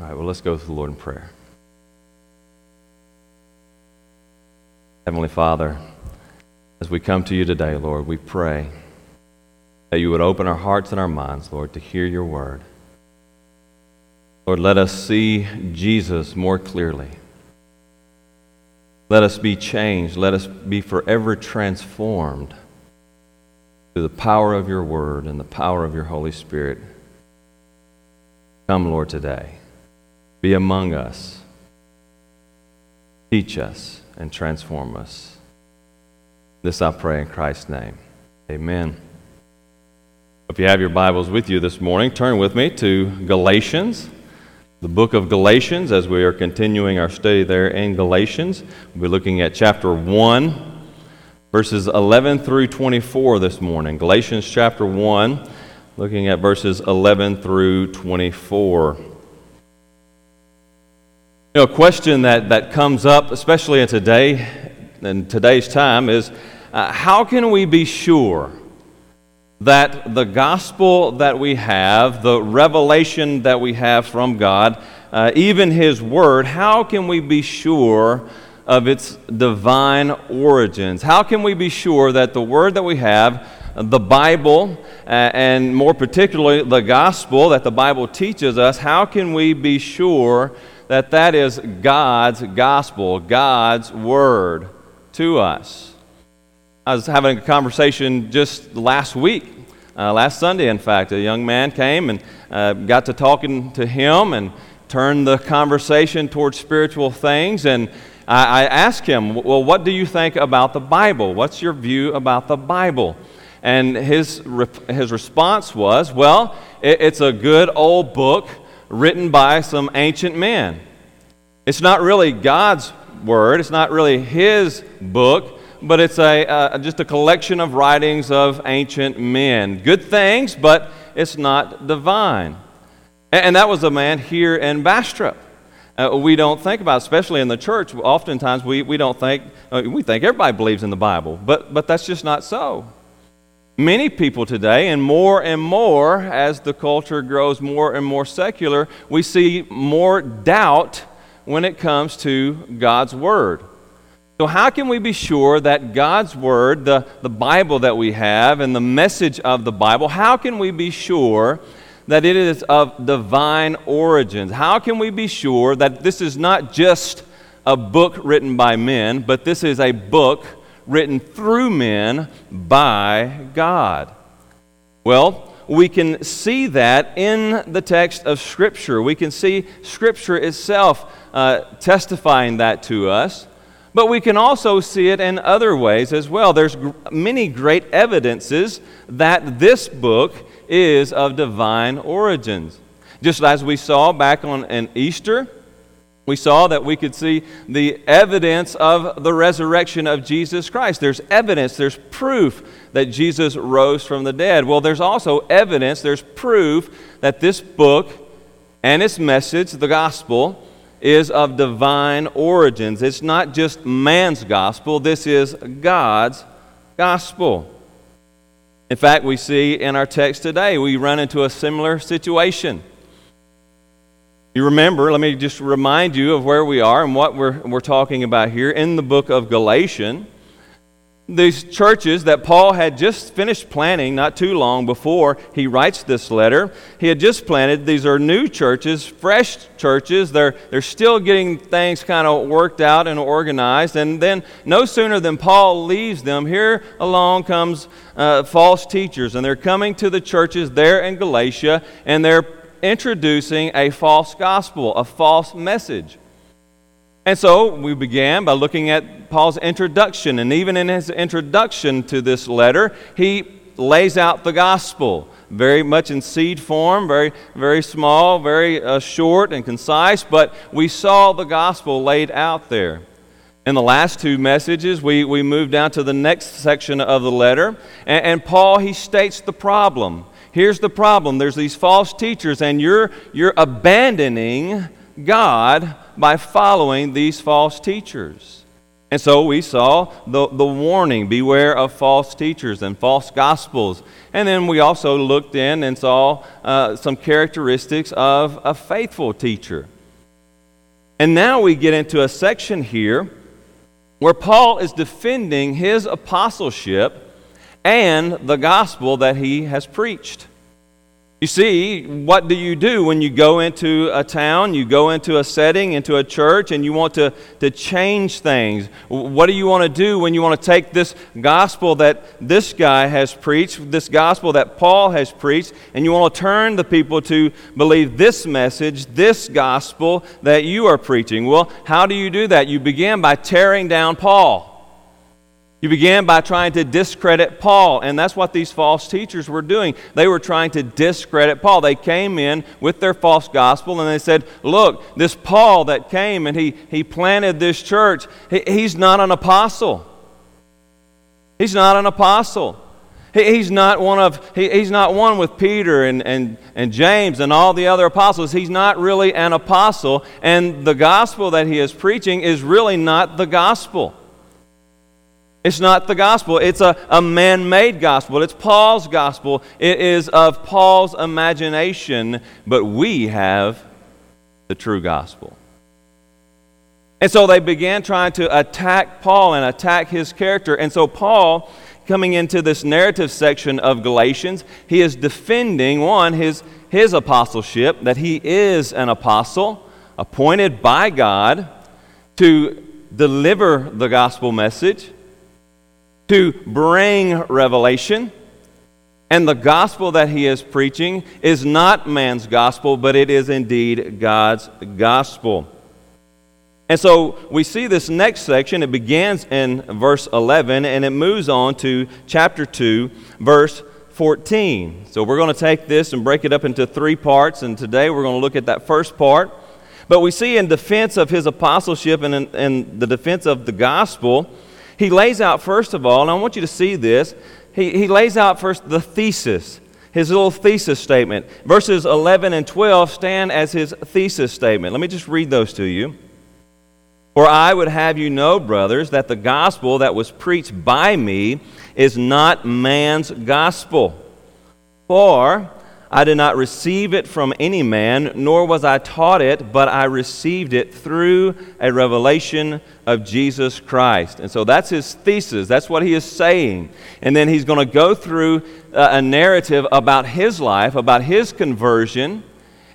All right, well, let's go to the Lord in prayer. Heavenly Father, as we come to you today, Lord, we pray that you would open our hearts and our minds, Lord, to hear your word. Lord, let us see Jesus more clearly. Let us be changed. Let us be forever transformed through the power of your word and the power of your Holy Spirit. Come, Lord, today. Be among us. Teach us and transform us. This I pray in Christ's name. Amen. If you have your Bibles with you this morning, turn with me to Galatians, the book of Galatians, as we are continuing our study there in Galatians. We'll be looking at chapter 1, verses 11 through 24 this morning. Galatians chapter 1, looking at verses 11 through 24. Know, a question that, that comes up, especially in today, in today's time, is uh, how can we be sure that the gospel that we have, the revelation that we have from God, uh, even His Word, how can we be sure of its divine origins? How can we be sure that the Word that we have, the Bible, uh, and more particularly the gospel that the Bible teaches us, how can we be sure that that is God's gospel, God's Word to us? I was having a conversation just last week, uh, last Sunday, in fact. A young man came and uh, got to talking to him and turned the conversation towards spiritual things. And I, I asked him, Well, what do you think about the Bible? What's your view about the Bible? And his, his response was, Well, it, it's a good old book written by some ancient man. It's not really God's word, it's not really his book but it's a, uh, just a collection of writings of ancient men. Good things, but it's not divine. And, and that was a man here in Bastrop. Uh, we don't think about, especially in the church, oftentimes we, we don't think, uh, we think everybody believes in the Bible, but, but that's just not so. Many people today, and more and more as the culture grows more and more secular, we see more doubt when it comes to God's Word. So, how can we be sure that God's Word, the, the Bible that we have, and the message of the Bible, how can we be sure that it is of divine origins? How can we be sure that this is not just a book written by men, but this is a book written through men by God? Well, we can see that in the text of Scripture. We can see Scripture itself uh, testifying that to us. But we can also see it in other ways as well. There's g- many great evidences that this book is of divine origins. Just as we saw back on an Easter, we saw that we could see the evidence of the resurrection of Jesus Christ. There's evidence, there's proof that Jesus rose from the dead. Well, there's also evidence, there's proof that this book and its message, the gospel, is of divine origins. It's not just man's gospel, this is God's gospel. In fact, we see in our text today, we run into a similar situation. You remember, let me just remind you of where we are and what we're, we're talking about here in the book of Galatians these churches that Paul had just finished planting not too long before he writes this letter. He had just planted. These are new churches, fresh churches. They're, they're still getting things kind of worked out and organized. And then, no sooner than Paul leaves them, here along comes uh, false teachers. And they're coming to the churches there in Galatia, and they're introducing a false gospel, a false message. And so we began by looking at Paul's introduction. And even in his introduction to this letter, he lays out the gospel very much in seed form, very, very small, very uh, short and concise, but we saw the gospel laid out there. In the last two messages, we, we moved down to the next section of the letter, and, and Paul, he states the problem. Here's the problem there's these false teachers, and you're, you're abandoning God by following these false teachers. And so we saw the, the warning beware of false teachers and false gospels. And then we also looked in and saw uh, some characteristics of a faithful teacher. And now we get into a section here where Paul is defending his apostleship and the gospel that he has preached. You see, what do you do when you go into a town, you go into a setting, into a church, and you want to, to change things? What do you want to do when you want to take this gospel that this guy has preached, this gospel that Paul has preached, and you want to turn the people to believe this message, this gospel that you are preaching? Well, how do you do that? You begin by tearing down Paul. You began by trying to discredit Paul, and that's what these false teachers were doing. They were trying to discredit Paul. They came in with their false gospel and they said, Look, this Paul that came and he, he planted this church, he, he's not an apostle. He's not an apostle. He, he's not one of he, he's not one with Peter and, and, and James and all the other apostles. He's not really an apostle, and the gospel that he is preaching is really not the gospel. It's not the gospel, it's a, a man made gospel. It's Paul's gospel. It is of Paul's imagination, but we have the true gospel. And so they began trying to attack Paul and attack his character. And so Paul, coming into this narrative section of Galatians, he is defending, one, his, his apostleship, that he is an apostle appointed by God to deliver the gospel message to bring revelation. And the gospel that he is preaching is not man's gospel, but it is indeed God's gospel. And so we see this next section. It begins in verse 11 and it moves on to chapter 2, verse 14. So we're going to take this and break it up into three parts. And today we're going to look at that first part. But we see in defense of his apostleship and in, in the defense of the gospel, he lays out, first of all, and I want you to see this, he, he lays out first the thesis, his little thesis statement. Verses 11 and 12 stand as his thesis statement. Let me just read those to you. For I would have you know, brothers, that the gospel that was preached by me is not man's gospel. For I did not receive it from any man, nor was I taught it, but I received it through a revelation of Jesus Christ. And so that's his thesis. That's what he is saying. And then he's going to go through uh, a narrative about his life, about his conversion,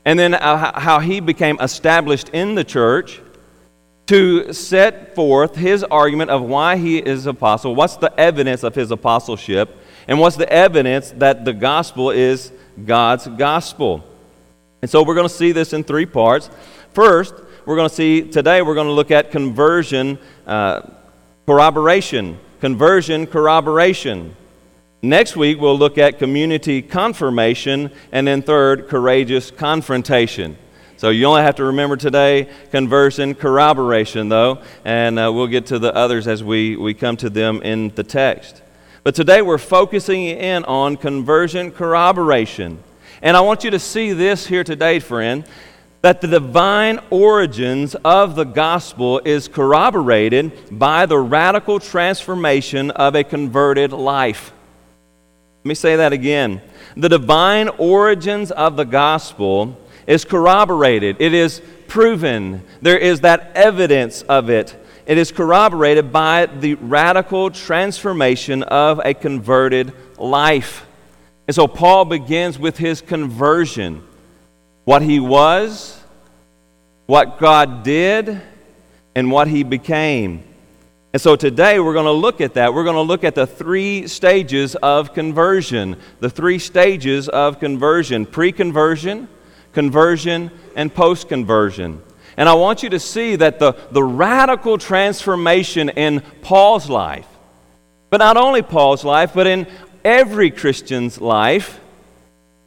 and then uh, how he became established in the church to set forth his argument of why he is apostle. What's the evidence of his apostleship? And what's the evidence that the gospel is God's gospel. And so we're going to see this in three parts. First, we're going to see today, we're going to look at conversion uh, corroboration. Conversion corroboration. Next week, we'll look at community confirmation. And then third, courageous confrontation. So you only have to remember today conversion corroboration, though, and uh, we'll get to the others as we, we come to them in the text. But today we're focusing in on conversion corroboration. And I want you to see this here today, friend, that the divine origins of the gospel is corroborated by the radical transformation of a converted life. Let me say that again. The divine origins of the gospel is corroborated, it is proven, there is that evidence of it it is corroborated by the radical transformation of a converted life. And so Paul begins with his conversion what he was, what God did, and what he became. And so today we're going to look at that. We're going to look at the three stages of conversion. The three stages of conversion pre conversion, conversion, and post conversion. And I want you to see that the, the radical transformation in Paul's life, but not only Paul's life, but in every Christian's life,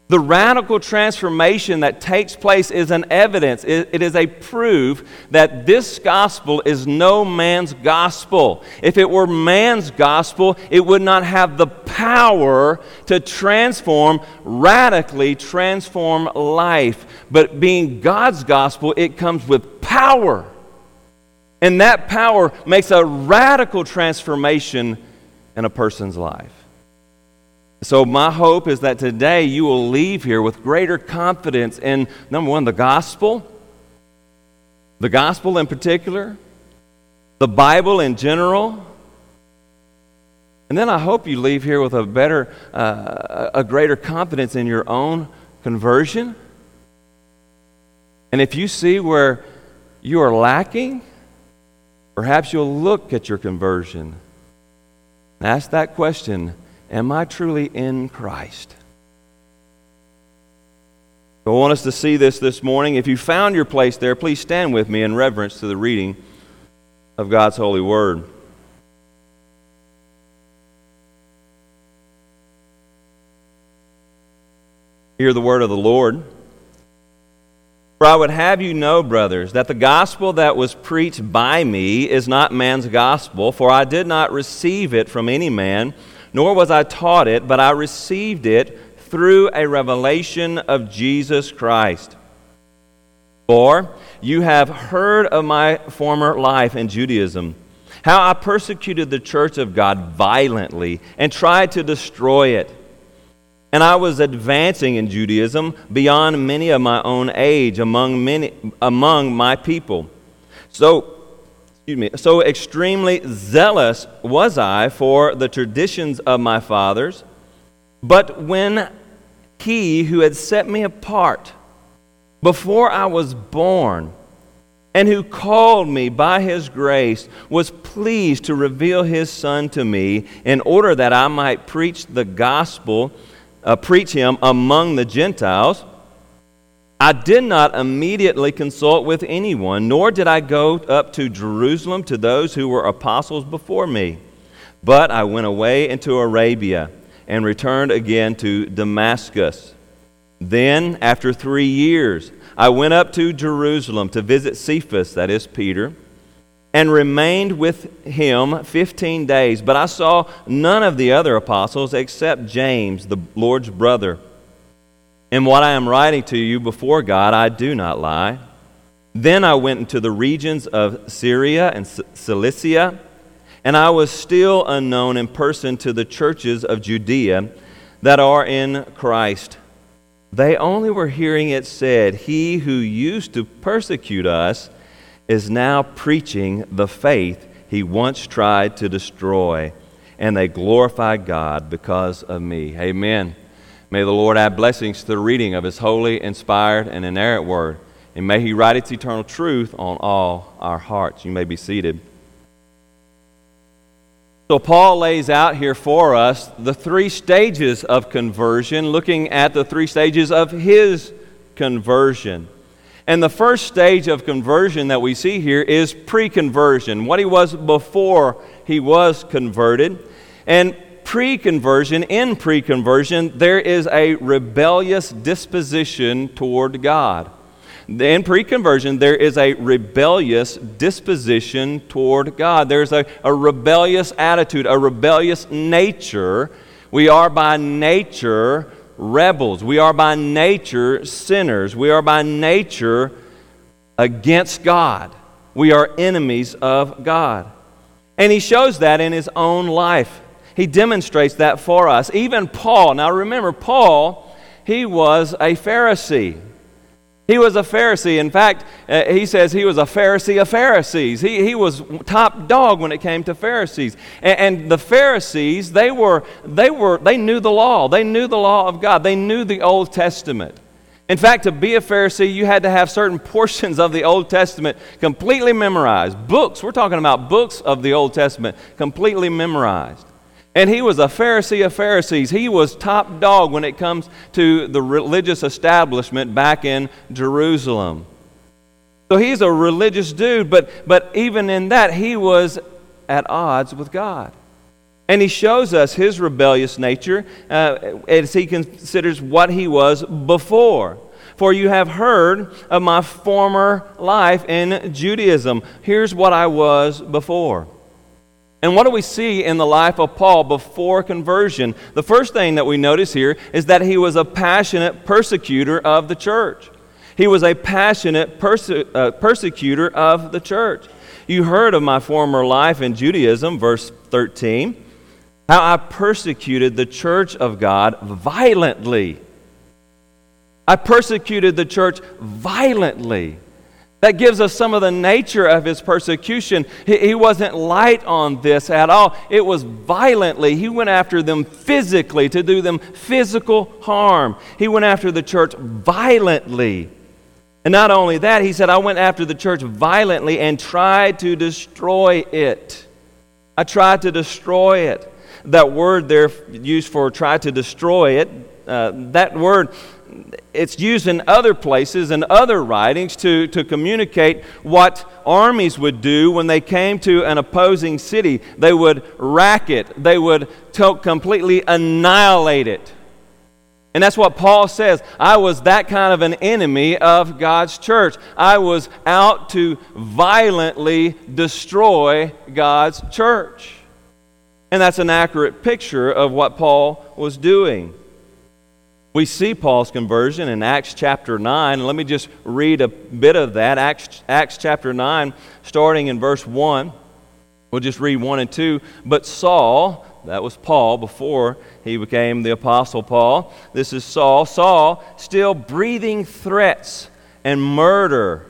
the radical transformation that takes place is an evidence, it, is a proof that this gospel is no man's gospel. If it were man's gospel, it would not have the power to transform, radically transform life. But being God's gospel, it comes with power. And that power makes a radical transformation in a person's life. So, my hope is that today you will leave here with greater confidence in number one, the gospel, the gospel in particular, the Bible in general. And then I hope you leave here with a better, uh, a greater confidence in your own conversion. And if you see where you are lacking, perhaps you'll look at your conversion ask that question Am I truly in Christ? I want us to see this this morning. If you found your place there, please stand with me in reverence to the reading of God's holy word. Hear the word of the Lord. For I would have you know, brothers, that the gospel that was preached by me is not man's gospel, for I did not receive it from any man, nor was I taught it, but I received it through a revelation of Jesus Christ. For you have heard of my former life in Judaism, how I persecuted the church of God violently and tried to destroy it. And I was advancing in Judaism beyond many of my own age among, many, among my people. So, excuse me, so extremely zealous was I for the traditions of my fathers. But when he who had set me apart before I was born, and who called me by his grace, was pleased to reveal his Son to me in order that I might preach the gospel uh, preach him among the Gentiles, I did not immediately consult with anyone, nor did I go up to Jerusalem to those who were apostles before me. But I went away into Arabia and returned again to Damascus. Then, after three years, I went up to Jerusalem to visit Cephas, that is Peter and remained with him 15 days. But I saw none of the other apostles except James, the Lord's brother. In what I am writing to you before God, I do not lie. Then I went into the regions of Syria and Cilicia, and I was still unknown in person to the churches of Judea that are in Christ. They only were hearing it said, He who used to persecute us is now preaching the faith he once tried to destroy, and they glorify God because of me. Amen. May the Lord add blessings to the reading of his holy, inspired, and inerrant word, and may he write its eternal truth on all our hearts. You may be seated. So, Paul lays out here for us the three stages of conversion, looking at the three stages of his conversion. And the first stage of conversion that we see here is pre conversion, what he was before he was converted. And pre conversion, in pre conversion, there is a rebellious disposition toward God. In pre conversion, there is a rebellious disposition toward God. There's a, a rebellious attitude, a rebellious nature. We are by nature rebels. We are by nature sinners. We are by nature against God. We are enemies of God. And he shows that in his own life. He demonstrates that for us. Even Paul, now remember, Paul, he was a Pharisee. He was a Pharisee. In fact, uh, he says he was a Pharisee of Pharisees. He, he was top dog when it came to Pharisees. And, and, the Pharisees, they were, they were, they knew the law. They knew the law of God. They knew the Old Testament. In fact, to be a Pharisee, you had to have certain portions of the Old Testament completely memorized. Books, we're talking about books of the Old Testament, completely memorized. And he was a Pharisee of Pharisees. He was top dog when it comes to the religious establishment back in Jerusalem. So he's a religious dude, but, but even in that, he was at odds with God. And he shows us his rebellious nature uh, as he considers what he was before. For you have heard of my former life in Judaism. Here's what I was before. And what do we see in the life of Paul before conversion? The first thing that we notice here is that he was a passionate persecutor of the church. He was a passionate perse- uh, persecutor of the church. You heard of my former life in Judaism, verse 13, how I persecuted the church of God violently. I persecuted the church violently. That gives us some of the nature of his persecution. He, he, wasn't light on this at all. It was violently. He went after them physically to do them physical harm. He went after the church violently. And not only that, he said, I went after the church violently and tried to destroy it. I tried to destroy it. That word there used for try to destroy it, uh, that word it's used in other places and other writings to, to communicate what armies would do when they came to an opposing city. They would rack it, they would completely annihilate it. And that's what Paul says. I was that kind of an enemy of God's church. I was out to violently destroy God's church. And that's an accurate picture of what Paul was doing. We see Paul's conversion in Acts chapter 9. Let me just read a bit of that. Acts, Acts chapter 9, starting in verse 1. We'll just read 1 and 2. But Saul, that was Paul before he became the Apostle Paul. This is Saul. Saul, still breathing threats and murder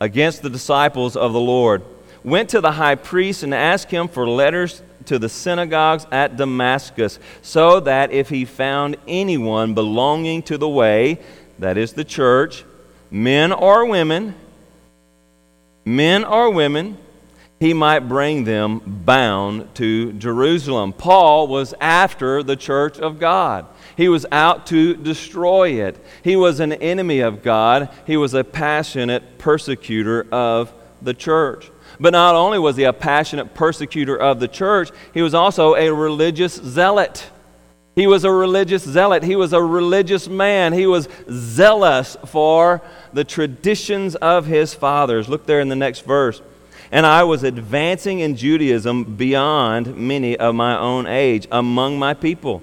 against the disciples of the Lord, went to the high priest and asked him for letters to the synagogues at Damascus, so that if he found anyone belonging to the way, that is the church, men or women, men or women, he might bring them bound to Jerusalem. Paul was after the church of God. He was out to destroy it. He was an enemy of God. He was a passionate persecutor of the church. But not only was he a passionate persecutor of the church, he was also a religious zealot. He was a religious zealot. He was a religious man. He was zealous for the traditions of his fathers. Look there in the next verse. And I was advancing in Judaism beyond many of my own age among my people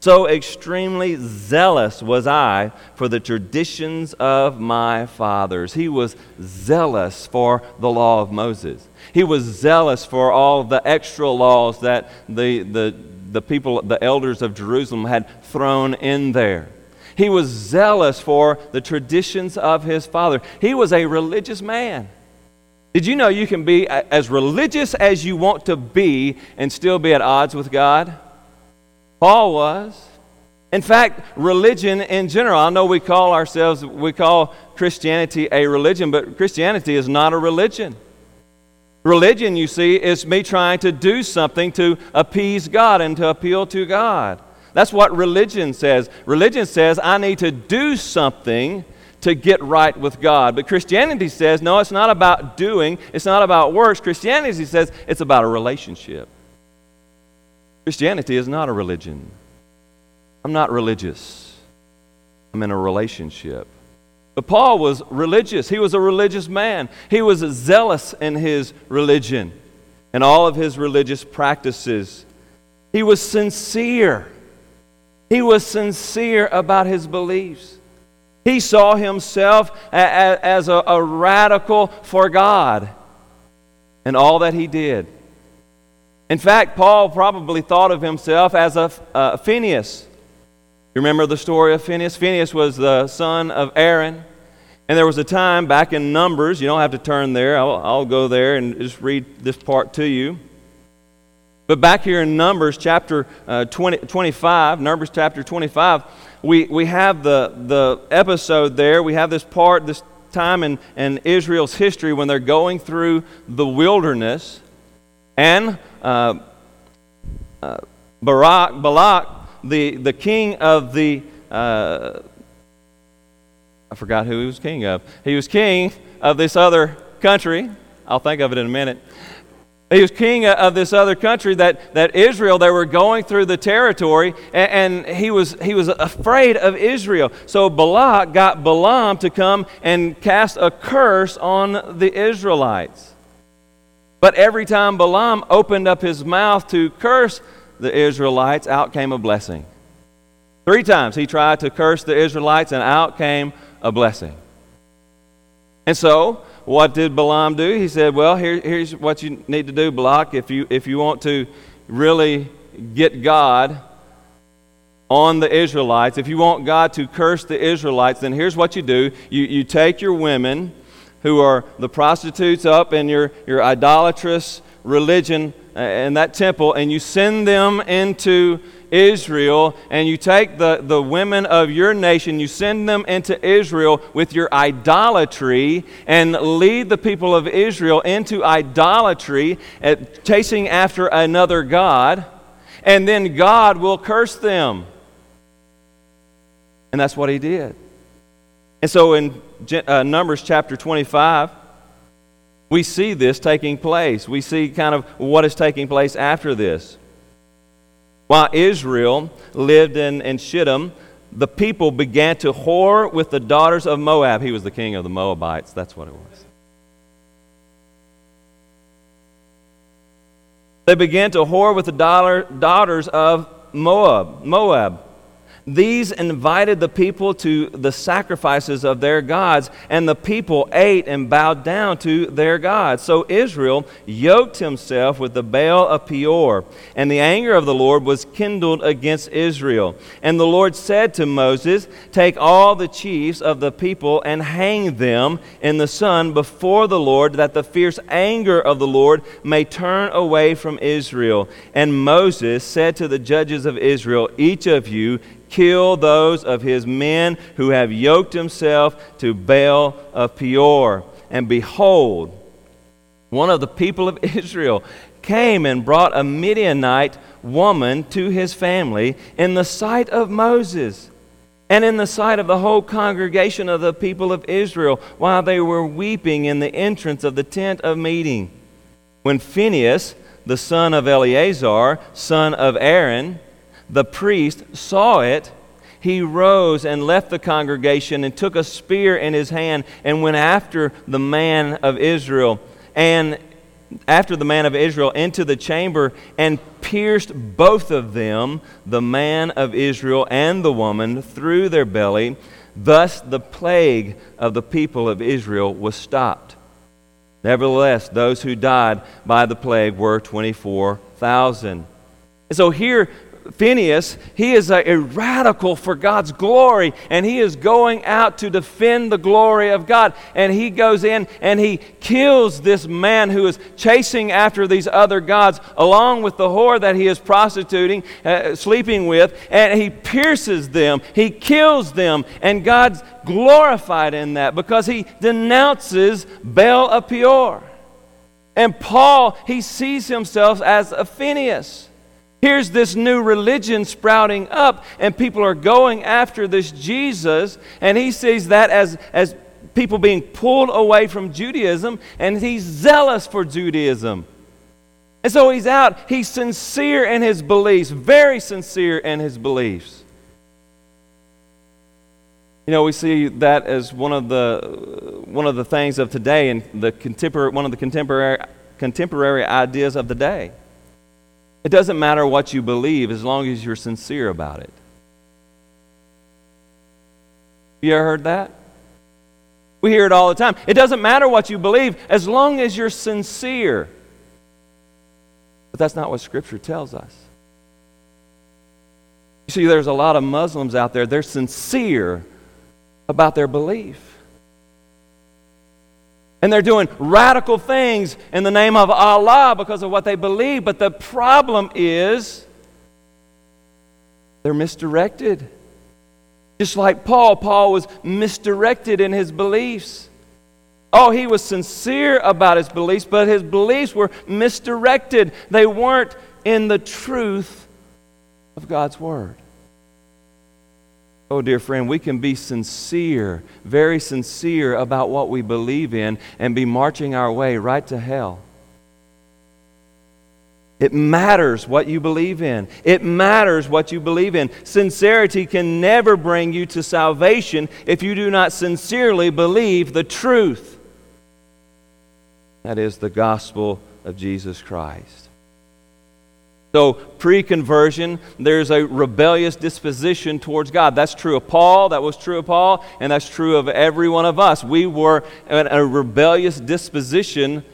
so extremely zealous was I for the traditions of my fathers. He was zealous for the law of Moses. He was zealous for all the extra laws that the, the, the people, the elders of Jerusalem had thrown in there. He was zealous for the traditions of his father. He was a religious man. Did you know you can be as religious as you want to be and still be at odds with God? Paul was. In fact, religion in general, I know we call ourselves, we call Christianity a religion, but Christianity is not a religion. Religion, you see, is me trying to do something to appease God and to appeal to God. That's what religion says. Religion says I need to do something to get right with God. But Christianity says, no, it's not about doing, it's not about works. Christianity says it's about a relationship. Christianity is not a religion. I'm not religious, I'm in a relationship. But Paul was religious. He was a religious man. He was zealous in his religion and all of his religious practices. He was sincere. He was sincere about his beliefs. He saw himself as a, radical for God and all that he did. In fact, Paul probably thought of himself as a uh, Phinehas. You remember the story of Phinehas? Phinehas was the son of Aaron. And there was a time back in Numbers, you don't have to turn there, I'll, I'll go there and just read this part to you. But back here in Numbers chapter uh, 20, 25, Numbers chapter 25, we, we have the, the episode there. We have this part, this time in, in Israel's history when they're going through the wilderness. And uh, uh, Barak, Balak, the, the king of the, uh, I forgot who he was king of. He was king of this other country. I'll think of it in a minute. He was king of this other country that, that Israel, they were going through the territory, and, and, he, was, he was afraid of Israel. So Balak got Balaam to come and cast a curse on the Israelites. But every time Balaam opened up his mouth to curse the Israelites, out came a blessing. Three times he tried to curse the Israelites, and out came a blessing. And so, what did Balaam do? He said, Well, here, here's what you need to do, Balak, if you, if you want to really get God on the Israelites, if you want God to curse the Israelites, then here's what you do you, you take your women who are the prostitutes up in your, your idolatrous religion uh, in that temple, and you send them into Israel, and you take the, the women of your nation, you send them into Israel with your idolatry, and lead the people of Israel into idolatry, uh, chasing after another God, and then God will curse them. And that's what he did. And so in uh, Numbers chapter 25, we see this taking place. We see kind of what is taking place after this. While Israel lived in, in Shittim, the people began to whore with the daughters of Moab. He was the king of the Moabites. That's what it was. They began to whore with the daughter, daughters of Moab. Moab. These invited the people to the sacrifices of their gods, and the people ate and bowed down to their gods. So Israel yoked himself with the Baal of Peor, and the anger of the Lord was kindled against Israel. And the Lord said to Moses, Take all the chiefs of the people and hang them in the sun before the Lord, that the fierce anger of the Lord may turn away from Israel. And Moses said to the judges of Israel, Each of you kill those of his men who have yoked himself to Baal of Peor. And behold, one of the people of Israel came and brought a Midianite woman to his family in the sight of Moses and in the sight of the whole congregation of the people of Israel while they were weeping in the entrance of the tent of meeting. When Phinehas, the son of Eleazar, son of Aaron, the priest saw it, he rose and left the congregation and took a spear in his hand and went after the man of Israel and after the man of Israel into the chamber and pierced both of them, the man of Israel and the woman, through their belly. Thus the plague of the people of Israel was stopped. Nevertheless, those who died by the plague were 24,000. And so here Phinehas, he is a, a, radical for God's glory, and he is going out to defend the glory of God. And he goes in and he kills this man who is chasing after these other gods, along with the whore that he is prostituting, uh, sleeping with, and he pierces them, he kills them, and God's glorified in that because he denounces Baal of Peor. And Paul, he sees himself as a Phinehas. Here's this new religion sprouting up, and people are going after this Jesus, and he sees that as, as people being pulled away from Judaism, and he's zealous for Judaism. And so he's out, he's sincere in his beliefs, very sincere in his beliefs. You know, we see that as one of the, one of the things of today and the contemporary, one of the contemporary, contemporary ideas of the day. It doesn't matter what you believe as long as you're sincere about it. You ever heard that? We hear it all the time. It doesn't matter what you believe as long as you're sincere. But that's not what Scripture tells us. You see, there's a lot of Muslims out there, they're sincere about their belief. And they're doing radical things in the name of Allah because of what they believe. But the problem is they're misdirected. Just like Paul, Paul was misdirected in his beliefs. Oh, he was sincere about his beliefs, but his beliefs were misdirected. They weren't in the truth of God's Word. Oh, dear friend, we can be sincere, very sincere about what we believe in and be marching our way right to hell. It matters what you believe in. It matters what you believe in. Sincerity can never bring you to salvation if you do not sincerely believe the truth. That is the gospel of Jesus Christ. So, pre conversion, there's a rebellious disposition towards God. That's true of Paul, that was true of Paul, and that's true of every one of us. We were in a rebellious disposition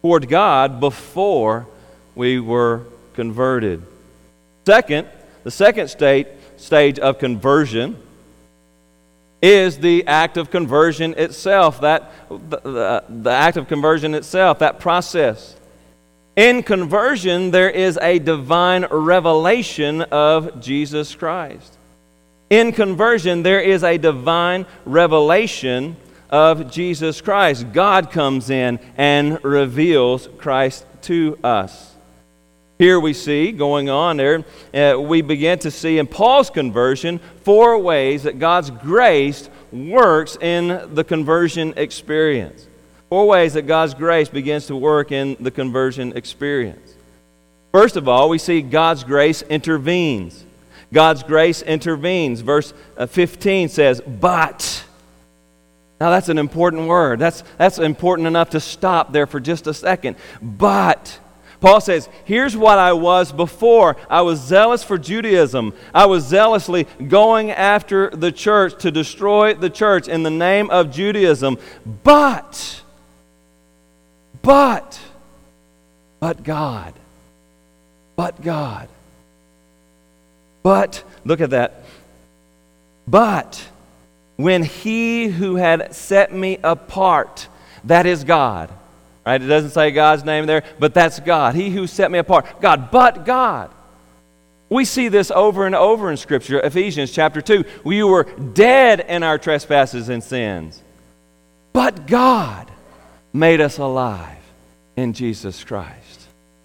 toward God before we were converted. Second, the second state, stage of conversion is the act of conversion itself, that, the, the, the act of conversion itself, that process. In conversion, there is a divine revelation of Jesus Christ. In conversion, there is a divine revelation of Jesus Christ. God comes in and reveals Christ to us. Here we see, going on there, uh, we begin to see in Paul's conversion four ways that God's grace works in the conversion experience. Four ways that God's grace begins to work in the conversion experience. First of all, we see God's grace intervenes. God's grace intervenes. Verse uh, 15 says, But. Now, that's an important word. That's, that's important enough to stop there for just a second. But. Paul says, Here's what I was before. I was zealous for Judaism. I was zealously going after the church to destroy the church in the name of Judaism. But but, but God. But God. But, look at that. But when he who had set me apart, that is God. Right? It doesn't say God's name there, but that's God. He who set me apart. God, but God. We see this over and over in Scripture. Ephesians chapter 2. We were dead in our trespasses and sins, but God made us alive in Jesus Christ.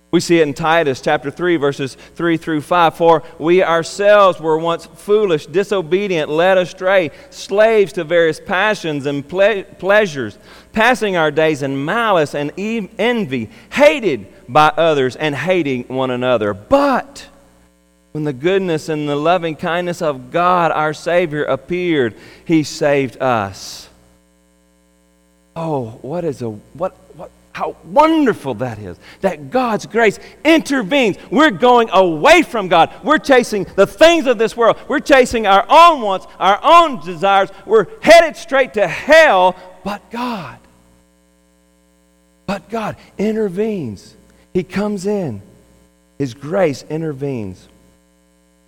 We see it in Titus chapter 3, verses 3 through 5. For we ourselves were once foolish, disobedient, led astray, slaves to various passions and ple- pleasures, passing our days in malice and envy, hated by others and hating one another. But when the goodness and the loving kindness of God, our Savior, appeared, He saved us. Oh, what is a what what how wonderful that is that God's grace intervenes. We're going away from God. We're chasing the things of this world. We're chasing our own wants, our own desires. We're headed straight to hell, but God, but God intervenes. He comes in. His grace intervenes.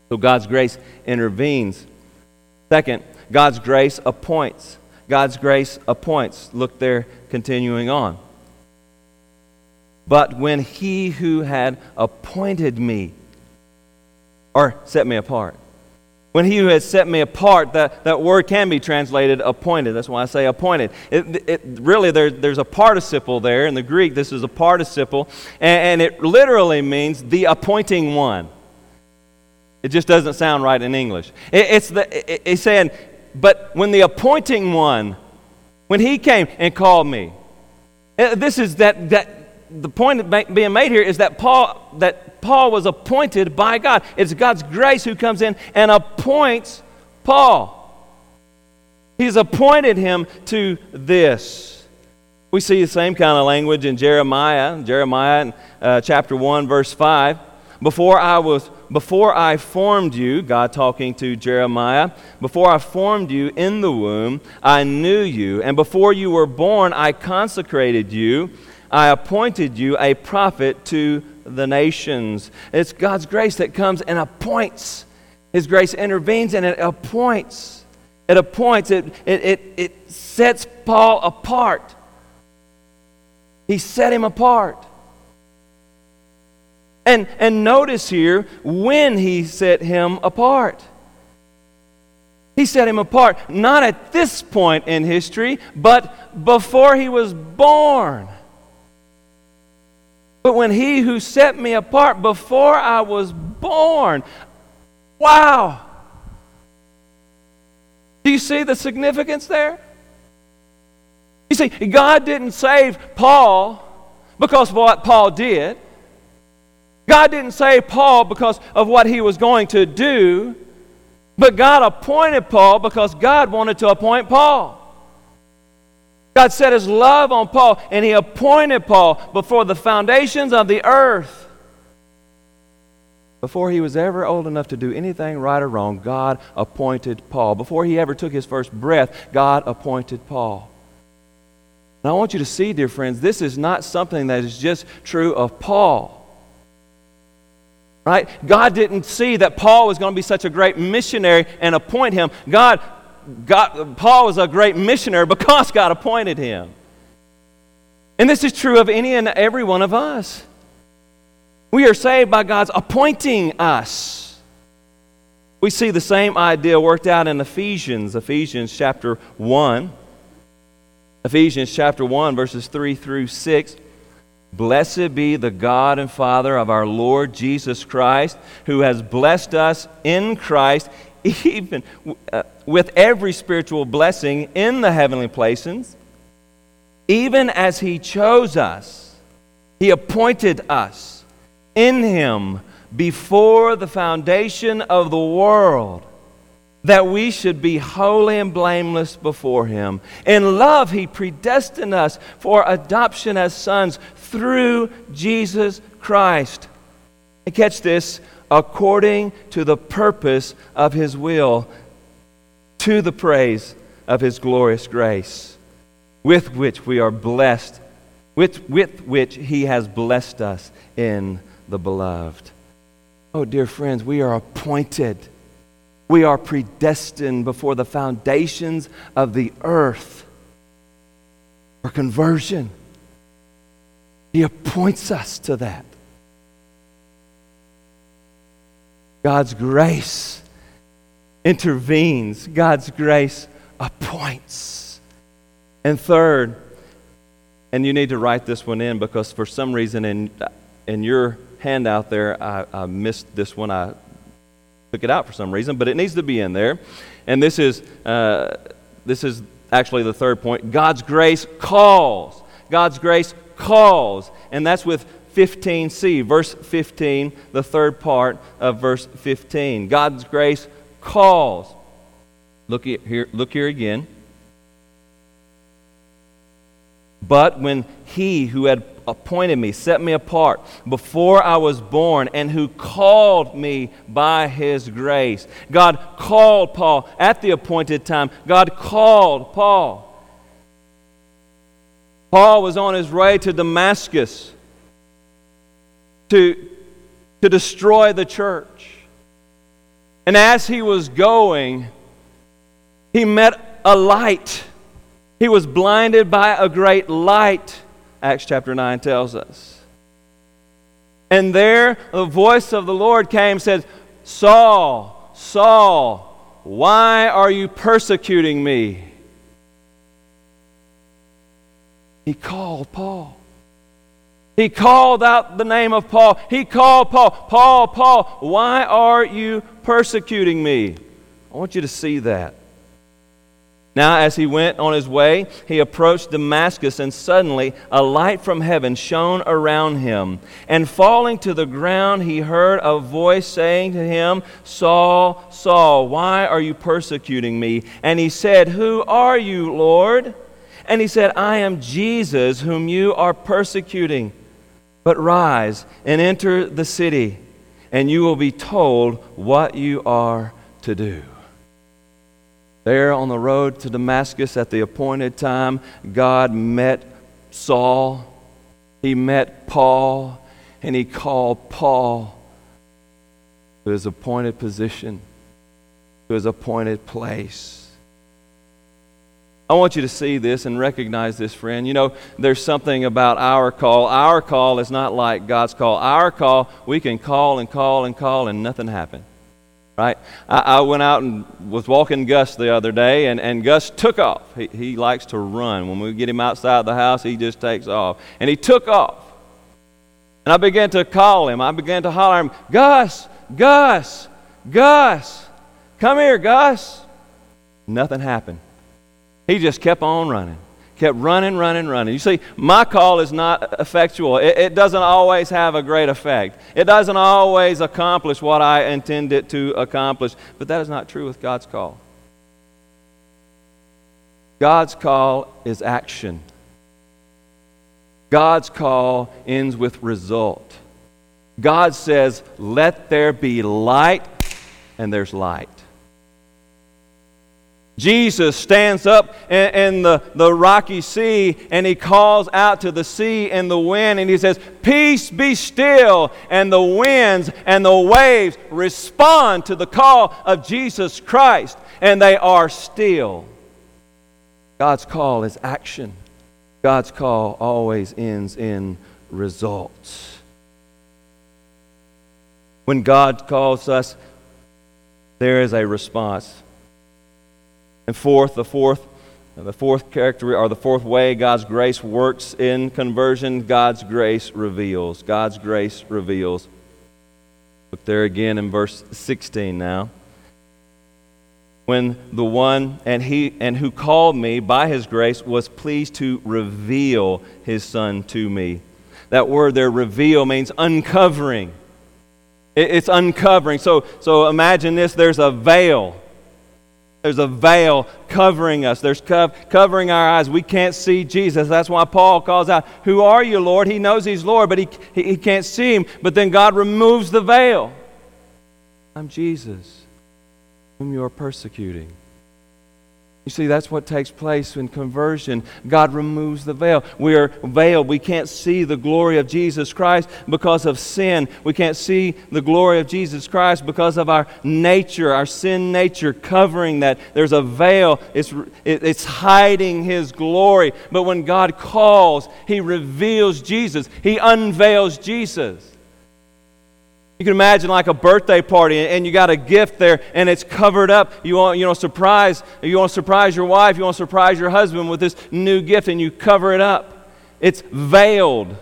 So God's grace intervenes. Second, God's grace appoints. God's grace appoints. Look there, continuing on. But when he who had appointed me, or set me apart, when he who has set me apart, that, that word can be translated appointed. That's why I say appointed. It, it, really, there, there's a participle there. In the Greek, this is a participle, and, and it literally means the appointing one. It just doesn't sound right in English. It, it's, the, it, it's saying, but when the appointing one, when he came and called me, eh, this is that, that the point being made here is that Paul, that Paul was appointed by God. It's God's grace who comes in and appoints Paul. He's appointed him to this. We see the same kind of language in Jeremiah, Jeremiah uh, chapter 1, verse 5. Before I was before I formed you, God talking to Jeremiah, before I formed you in the womb, I knew you, and before you were born, I consecrated you I appointed you a prophet to the nations. It's God's grace that comes and appoints. His grace intervenes and it appoints. It appoints, it, it, it, it sets Paul apart. He set him apart. And, and notice here when he set him apart. He set him apart, not at this point in history, but before he was born. But when he who set me apart before I was born, wow. Do you see the significance there? You see, God didn't save Paul because of what Paul did. God didn't save Paul because of what he was going to do. But God appointed Paul because God wanted to appoint Paul. God set his love on Paul and he appointed Paul before the foundations of the earth. before he was ever old enough to do anything right or wrong, God appointed Paul. Before he ever took his first breath, God appointed Paul. And I want you to see, dear friends, this is not something that is just true of Paul. Right? God didn't see that Paul was going to be such a great missionary and appoint him. God, God, Paul was a great missionary because God appointed him. And this is true of any and every one of us. We are saved by God's appointing us. We see the same idea worked out in Ephesians, Ephesians chapter 1. Ephesians chapter 1, verses 3 through 6. Blessed be the God and Father of our Lord Jesus Christ, who has blessed us in Christ, even uh, with every spiritual blessing in the heavenly places, even as He chose us. He appointed us in Him before the foundation of the world that we should be holy and blameless before Him. In love, He predestined us for adoption as sons through Jesus Christ. And catch this according to the purpose of His will, to the praise of His glorious grace, with which we are blessed, with, with which He has blessed us in the beloved. Oh, dear friends, we are appointed we are predestined before the foundations of the earth for conversion. He appoints us to that. God's grace intervenes, God's grace appoints. And third, and you need to write this one in because for some reason in, in your handout there, I, I missed this one. I took it out for some reason, but it needs to be in there. And this is, uh, this is actually the third point. God's grace calls. God's grace calls. And that's with 15c, verse 15, the third part of verse 15. God's grace calls. Look here, look here again. But when he who had appointed me, set me apart before I was born, and who called me by his grace. God called Paul at the appointed time. God called Paul. Paul was on his way to Damascus to, to destroy the church. And as he was going, he met a light. He was blinded by a great light. Acts chapter 9 tells us. And there the voice of the Lord came and said, Saul, Saul, why are you persecuting me? He called Paul. He called out the name of Paul. He called Paul, Paul, Paul, why are you persecuting me? I want you to see that. Now, as he went on his way, he approached Damascus, and suddenly a light from heaven shone around him. And falling to the ground, he heard a voice saying to him, Saul, Saul, why are you persecuting me? And he said, Who are you, Lord? And he said, I am Jesus, whom you are persecuting. But rise and enter the city, and you will be told what you are to do. There on the road to Damascus at the appointed time, God met Saul, he met Paul, and he called Paul to his appointed position, to his appointed place. I want you to see this and recognize this, friend. You know, there's something about our call. Our call is not like God's call. Our call, we can call and call and call and nothing happens right? I, I, went out and was walking Gus the other day, and, and Gus took off. He, he likes to run. When we get him outside the house, he just takes off. And he took off. And I began to call him. I began to holler him, Gus, Gus, Gus, come here, Gus. Nothing happened. He just kept on running kept running, running, running. You see, my call is not effectual. It, it, doesn't always have a great effect, it doesn't always accomplish what I intend it to accomplish. But that is not true with God's call. God's call is action. God's call ends with result. God says, Let there be light, and there's light. Jesus stands up in, in, the, the rocky sea and he calls out to the sea and the wind and he says, Peace be still. And the winds and the waves respond to the call of Jesus Christ and they are still. God's call is action, God's call always ends in results. When God calls us, there is a response. And fourth, the fourth, the fourth character or the fourth way God's grace works in conversion, God's grace reveals. God's grace reveals. Look there again in verse 16 now. When the one and he and who called me by his grace was pleased to reveal his son to me. That word there, reveal, means uncovering. It's uncovering. So, so imagine this there's a veil there's a veil covering us. There's co- covering our eyes. We can't see Jesus. That's why Paul calls out, Who are you, Lord? He knows he's Lord, but he, he, he can't see him. But then God removes the veil. I'm Jesus, whom you are persecuting. You see, that's what takes place in conversion. God removes the veil. We are veiled. We can't see the glory of Jesus Christ because of sin. We can't see the glory of Jesus Christ because of our nature, our sin nature covering that. There's a veil, it's, it's hiding His glory. But when God calls, He reveals Jesus, He unveils Jesus. You can imagine like a birthday party and you got a gift there and it's covered up. You want, you know, surprise, you want to surprise your wife, you want to surprise your husband with this new gift and you cover it up. It's veiled.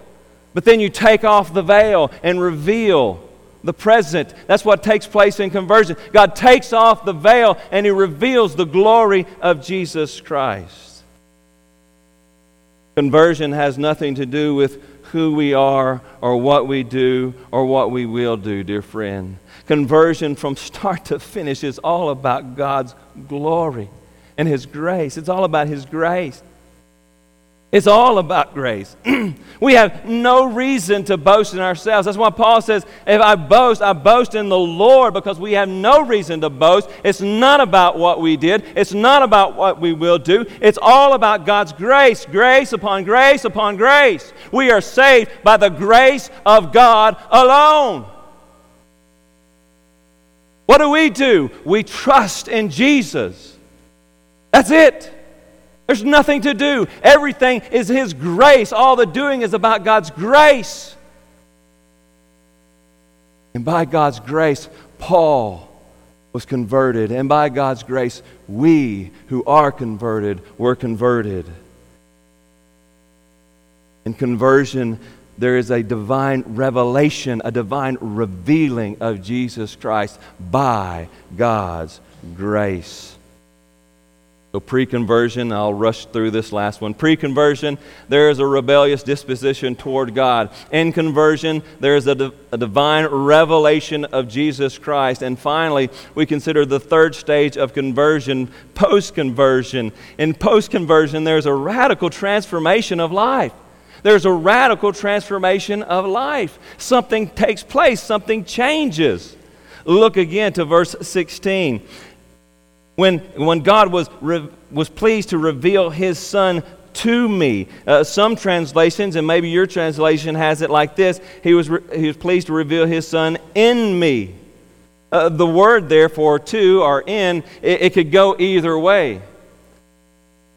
But then you take off the veil and reveal the present. That's what takes place in conversion. God takes off the veil and he reveals the glory of Jesus Christ. Conversion has nothing to do with who we are or what we do or what we will do, dear friend. Conversion from start to finish is all about God's glory and His grace. It's all about His grace. It's all about grace. we have no reason to boast in ourselves. That's why Paul says, if I boast, I boast in the Lord because we have no reason to boast. It's not about what we did, it's not about what we will do. It's all about God's grace, grace upon grace upon grace. We are saved by the grace of God alone. What do we do? We trust in Jesus. That's it. There's nothing to do. Everything is His grace. All the doing is about God's grace. And by God's grace, Paul was converted. And by God's grace, we who are converted were converted. In conversion, there is a divine revelation, a divine revealing of Jesus Christ by God's grace. So, pre conversion, I'll rush through this last one. Pre conversion, there is a rebellious disposition toward God. In conversion, there is a, di- a, divine revelation of Jesus Christ. And finally, we consider the third stage of conversion, post conversion. In post conversion, there's a radical transformation of life. There's a radical transformation of life. Something takes place, something changes. Look again to verse 16 when, when God was, re, was pleased to reveal his son to me. Uh, some translations, and maybe your translation has it like this He was, re, he was pleased to reveal his son in me. Uh, the word, therefore, to or in, it, it could go either way.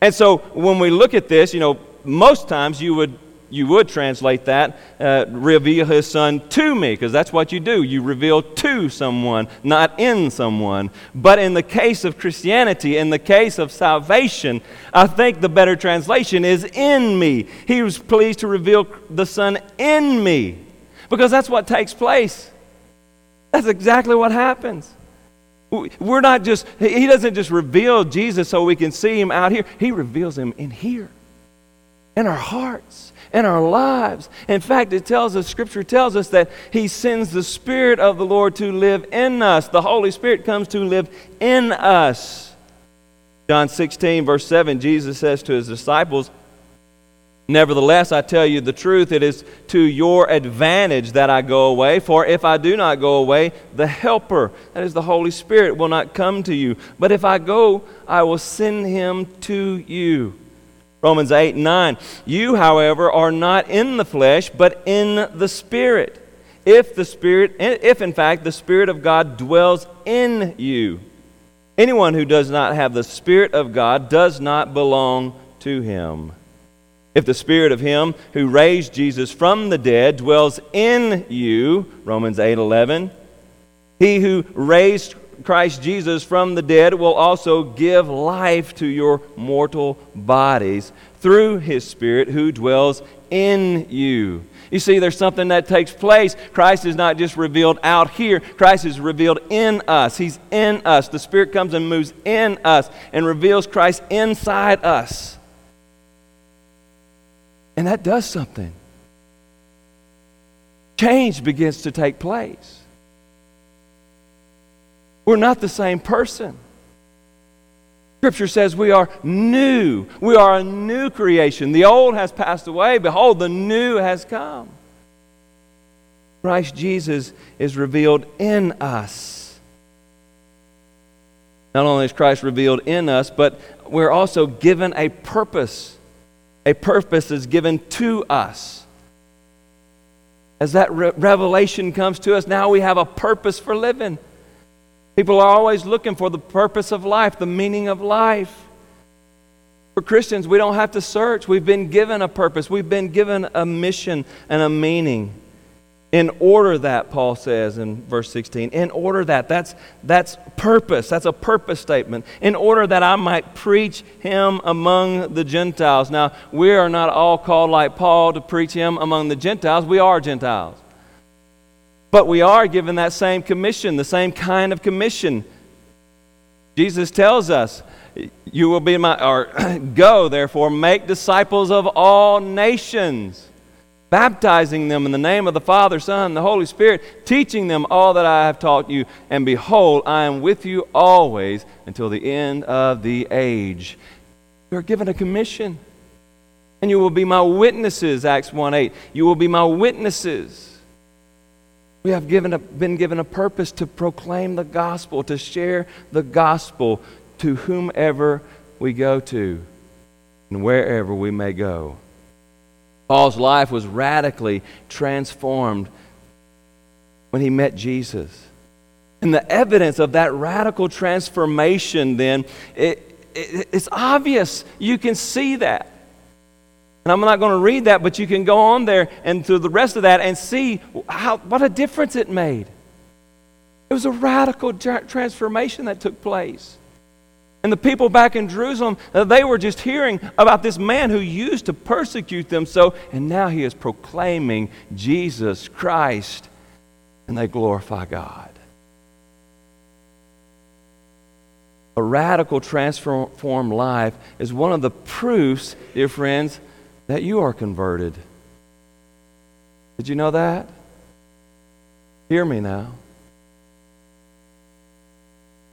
And so when we look at this, you know, most times you would you would translate that, uh, reveal his son to me, because that's what you do. You reveal to someone, not in someone. But in the case of Christianity, in the case of salvation, I think the better translation is in me. He was pleased to reveal the son in me, because that's what takes place. That's exactly what happens. We're not just, he doesn't just reveal Jesus so we can see him out here, he reveals him in here, in our hearts in our lives. In fact, it tells us, Scripture tells us that He sends the Spirit of the Lord to live in us. The Holy Spirit comes to live in us. John 16, verse 7, Jesus says to His disciples, Nevertheless, I tell you the truth, it is to your advantage that I go away. For if I do not go away, the Helper, that is the Holy Spirit, will not come to you. But if I go, I will send him to you. Romans 8 and 9. You, however, are not in the flesh, but in the Spirit. If the Spirit, if in fact the Spirit of God dwells in you. Anyone who does not have the Spirit of God does not belong to him. If the spirit of him who raised Jesus from the dead dwells in you, Romans 8:11, he who raised Christ Jesus from the dead will also give life to your mortal bodies through his spirit who dwells in you. You see, there's something that takes place. Christ is not just revealed out here, Christ is revealed in us. He's in us. The Spirit comes and moves in us and reveals Christ inside us. And that does something. Change begins to take place. We're not the same person. Scripture says we are new. We are a new creation. The old has passed away. Behold, the new has come. Christ Jesus is revealed in us. Not only is Christ revealed in us, but we're also given a purpose a purpose is given to us. As that re- revelation comes to us, now we have a purpose for living. People are always looking for the purpose of life, the meaning of life. For Christians, we don't have to search. We've been given a purpose, we've been given a mission and a meaning. In order that, Paul says in verse 16, in order that, that's, that's purpose, that's a purpose statement. In order that I might preach him among the Gentiles. Now, we are not all called like Paul to preach him among the Gentiles, we are Gentiles. But we are given that same commission, the same kind of commission. Jesus tells us, You will be my, or go, therefore, make disciples of all nations baptizing them in the name of the Father, Son, and the Holy Spirit, teaching them all that I have taught you. And behold, I am with you always until the end of the age. You are given a commission. And you will be my witnesses, Acts 1 8. You will be my witnesses. We have given a, been given a purpose to proclaim the gospel, to share the gospel to whomever we go to and wherever we may go. Paul's life was radically transformed when he met Jesus. And the evidence of that radical transformation, then, it, it, it's obvious. You can see that. And I'm not going to read that, but you can go on there and through the rest of that and see how, what a difference it made. It was a radical tra- transformation that took place. And the people back in Jerusalem, uh, they were just hearing about this man who used to persecute them so, and now he is proclaiming Jesus Christ, and they glorify God. A radical transformed life is one of the proofs, dear friends, that you are converted. Did you know that? Hear me now.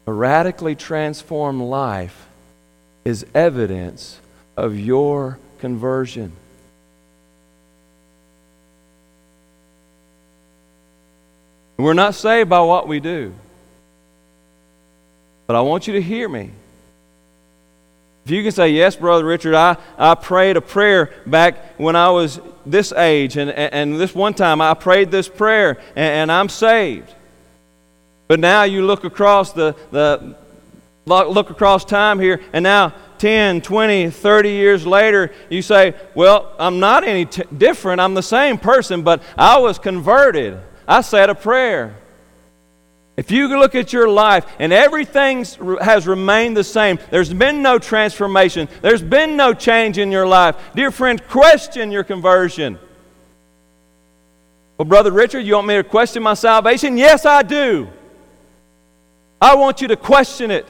A radically transformed life is evidence of your conversion. We're not saved by what we do. But I want you to hear me. If you can say, Yes, Brother Richard, I, I prayed a prayer back when I was this age, and, and this one time I prayed this prayer, and, and I'm saved. But now you look across the, the look across time here, and now 10, 20, 30 years later, you say, Well, I'm not any t- different. I'm the same person, but I was converted. I said a prayer. If you look at your life and everything has remained the same, there's been no transformation, there's been no change in your life, dear friend, question your conversion. Well, Brother Richard, you want me to question my salvation? Yes, I do. I want you to question it.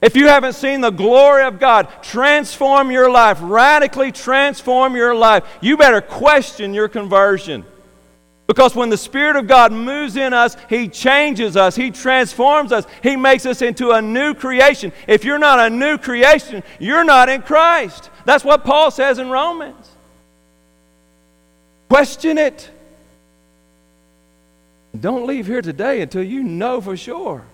If you haven't seen the glory of God transform your life, radically transform your life, you better question your conversion. Because when the Spirit of God moves in us, He changes us, He transforms us, He makes us into a new creation. If you're not a new creation, you're not in Christ. That's what Paul says in Romans. Question it. Don't leave here today until you know for sure.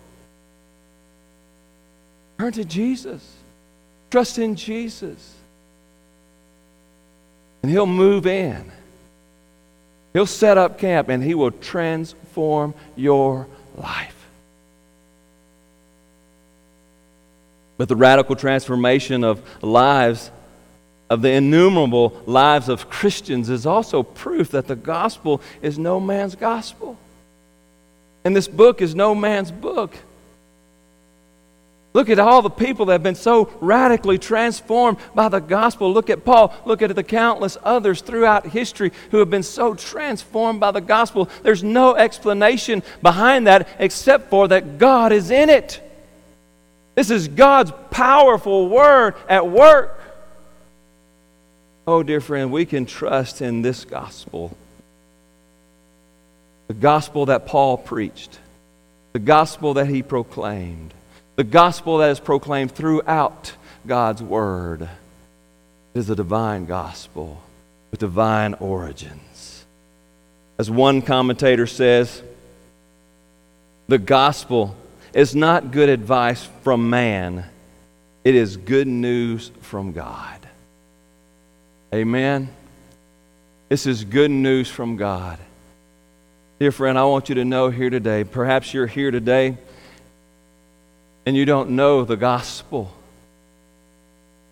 Turn to Jesus. Trust in Jesus. And He'll move in. He'll set up camp and He will transform your life. But the radical transformation of lives, of the innumerable lives of Christians, is also proof that the gospel is no man's gospel. And this book is no man's book. Look at all the people that have been so radically transformed by the gospel. Look at Paul. Look at the countless others throughout history who have been so transformed by the gospel. There's no explanation behind that except for that God is in it. This is God's powerful word at work. Oh, dear friend, we can trust in this gospel. The gospel that Paul preached, the gospel that he proclaimed the gospel that is proclaimed throughout God's word is a divine gospel with divine origins. As one commentator says, the gospel is not good advice from man, it is good news from God. Amen. This is good news from God. Dear friend, I want you to know here today, perhaps you're here today and you don't know the gospel.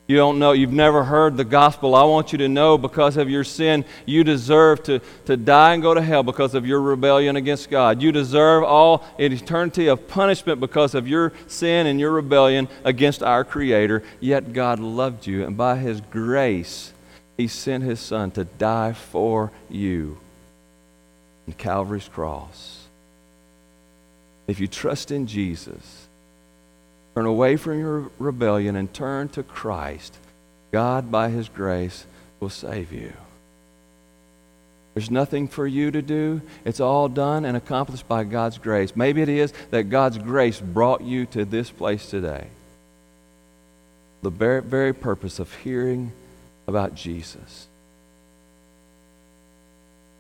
You don't know, you've never heard the gospel. I want you to know because of your sin, you deserve to, to die and go to hell because of your rebellion against God. You deserve all an eternity of punishment because of your sin and your rebellion against our Creator. Yet God loved you, and by His grace, He sent His Son to die for you on Calvary's cross. If you trust in Jesus, Turn away from your rebellion and turn to Christ. God, by His grace, will save you. There's nothing for you to do. It's all done and accomplished by God's grace. Maybe it is that God's grace brought you to this place today. The very, very purpose of hearing about Jesus.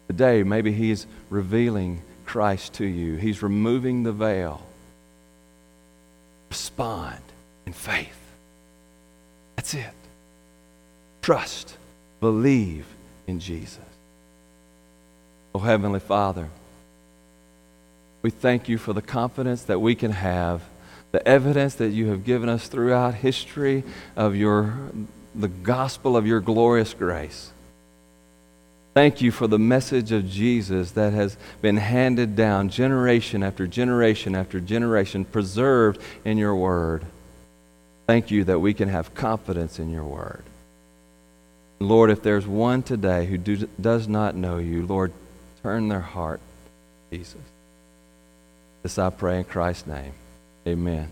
Today, maybe He's revealing Christ to you, He's removing the veil respond in faith. That's it. Trust, believe in Jesus. Oh, Heavenly Father, we thank you for the confidence that we can have, the evidence that you have given us throughout history of your, the gospel of your glorious grace. Thank you for the message of Jesus that has been handed down generation after generation after generation, preserved in your word. Thank you that we can have confidence in your word. Lord, if there's one today who do, does not know you, Lord, turn their heart, Jesus. This I pray in Christ's name. Amen.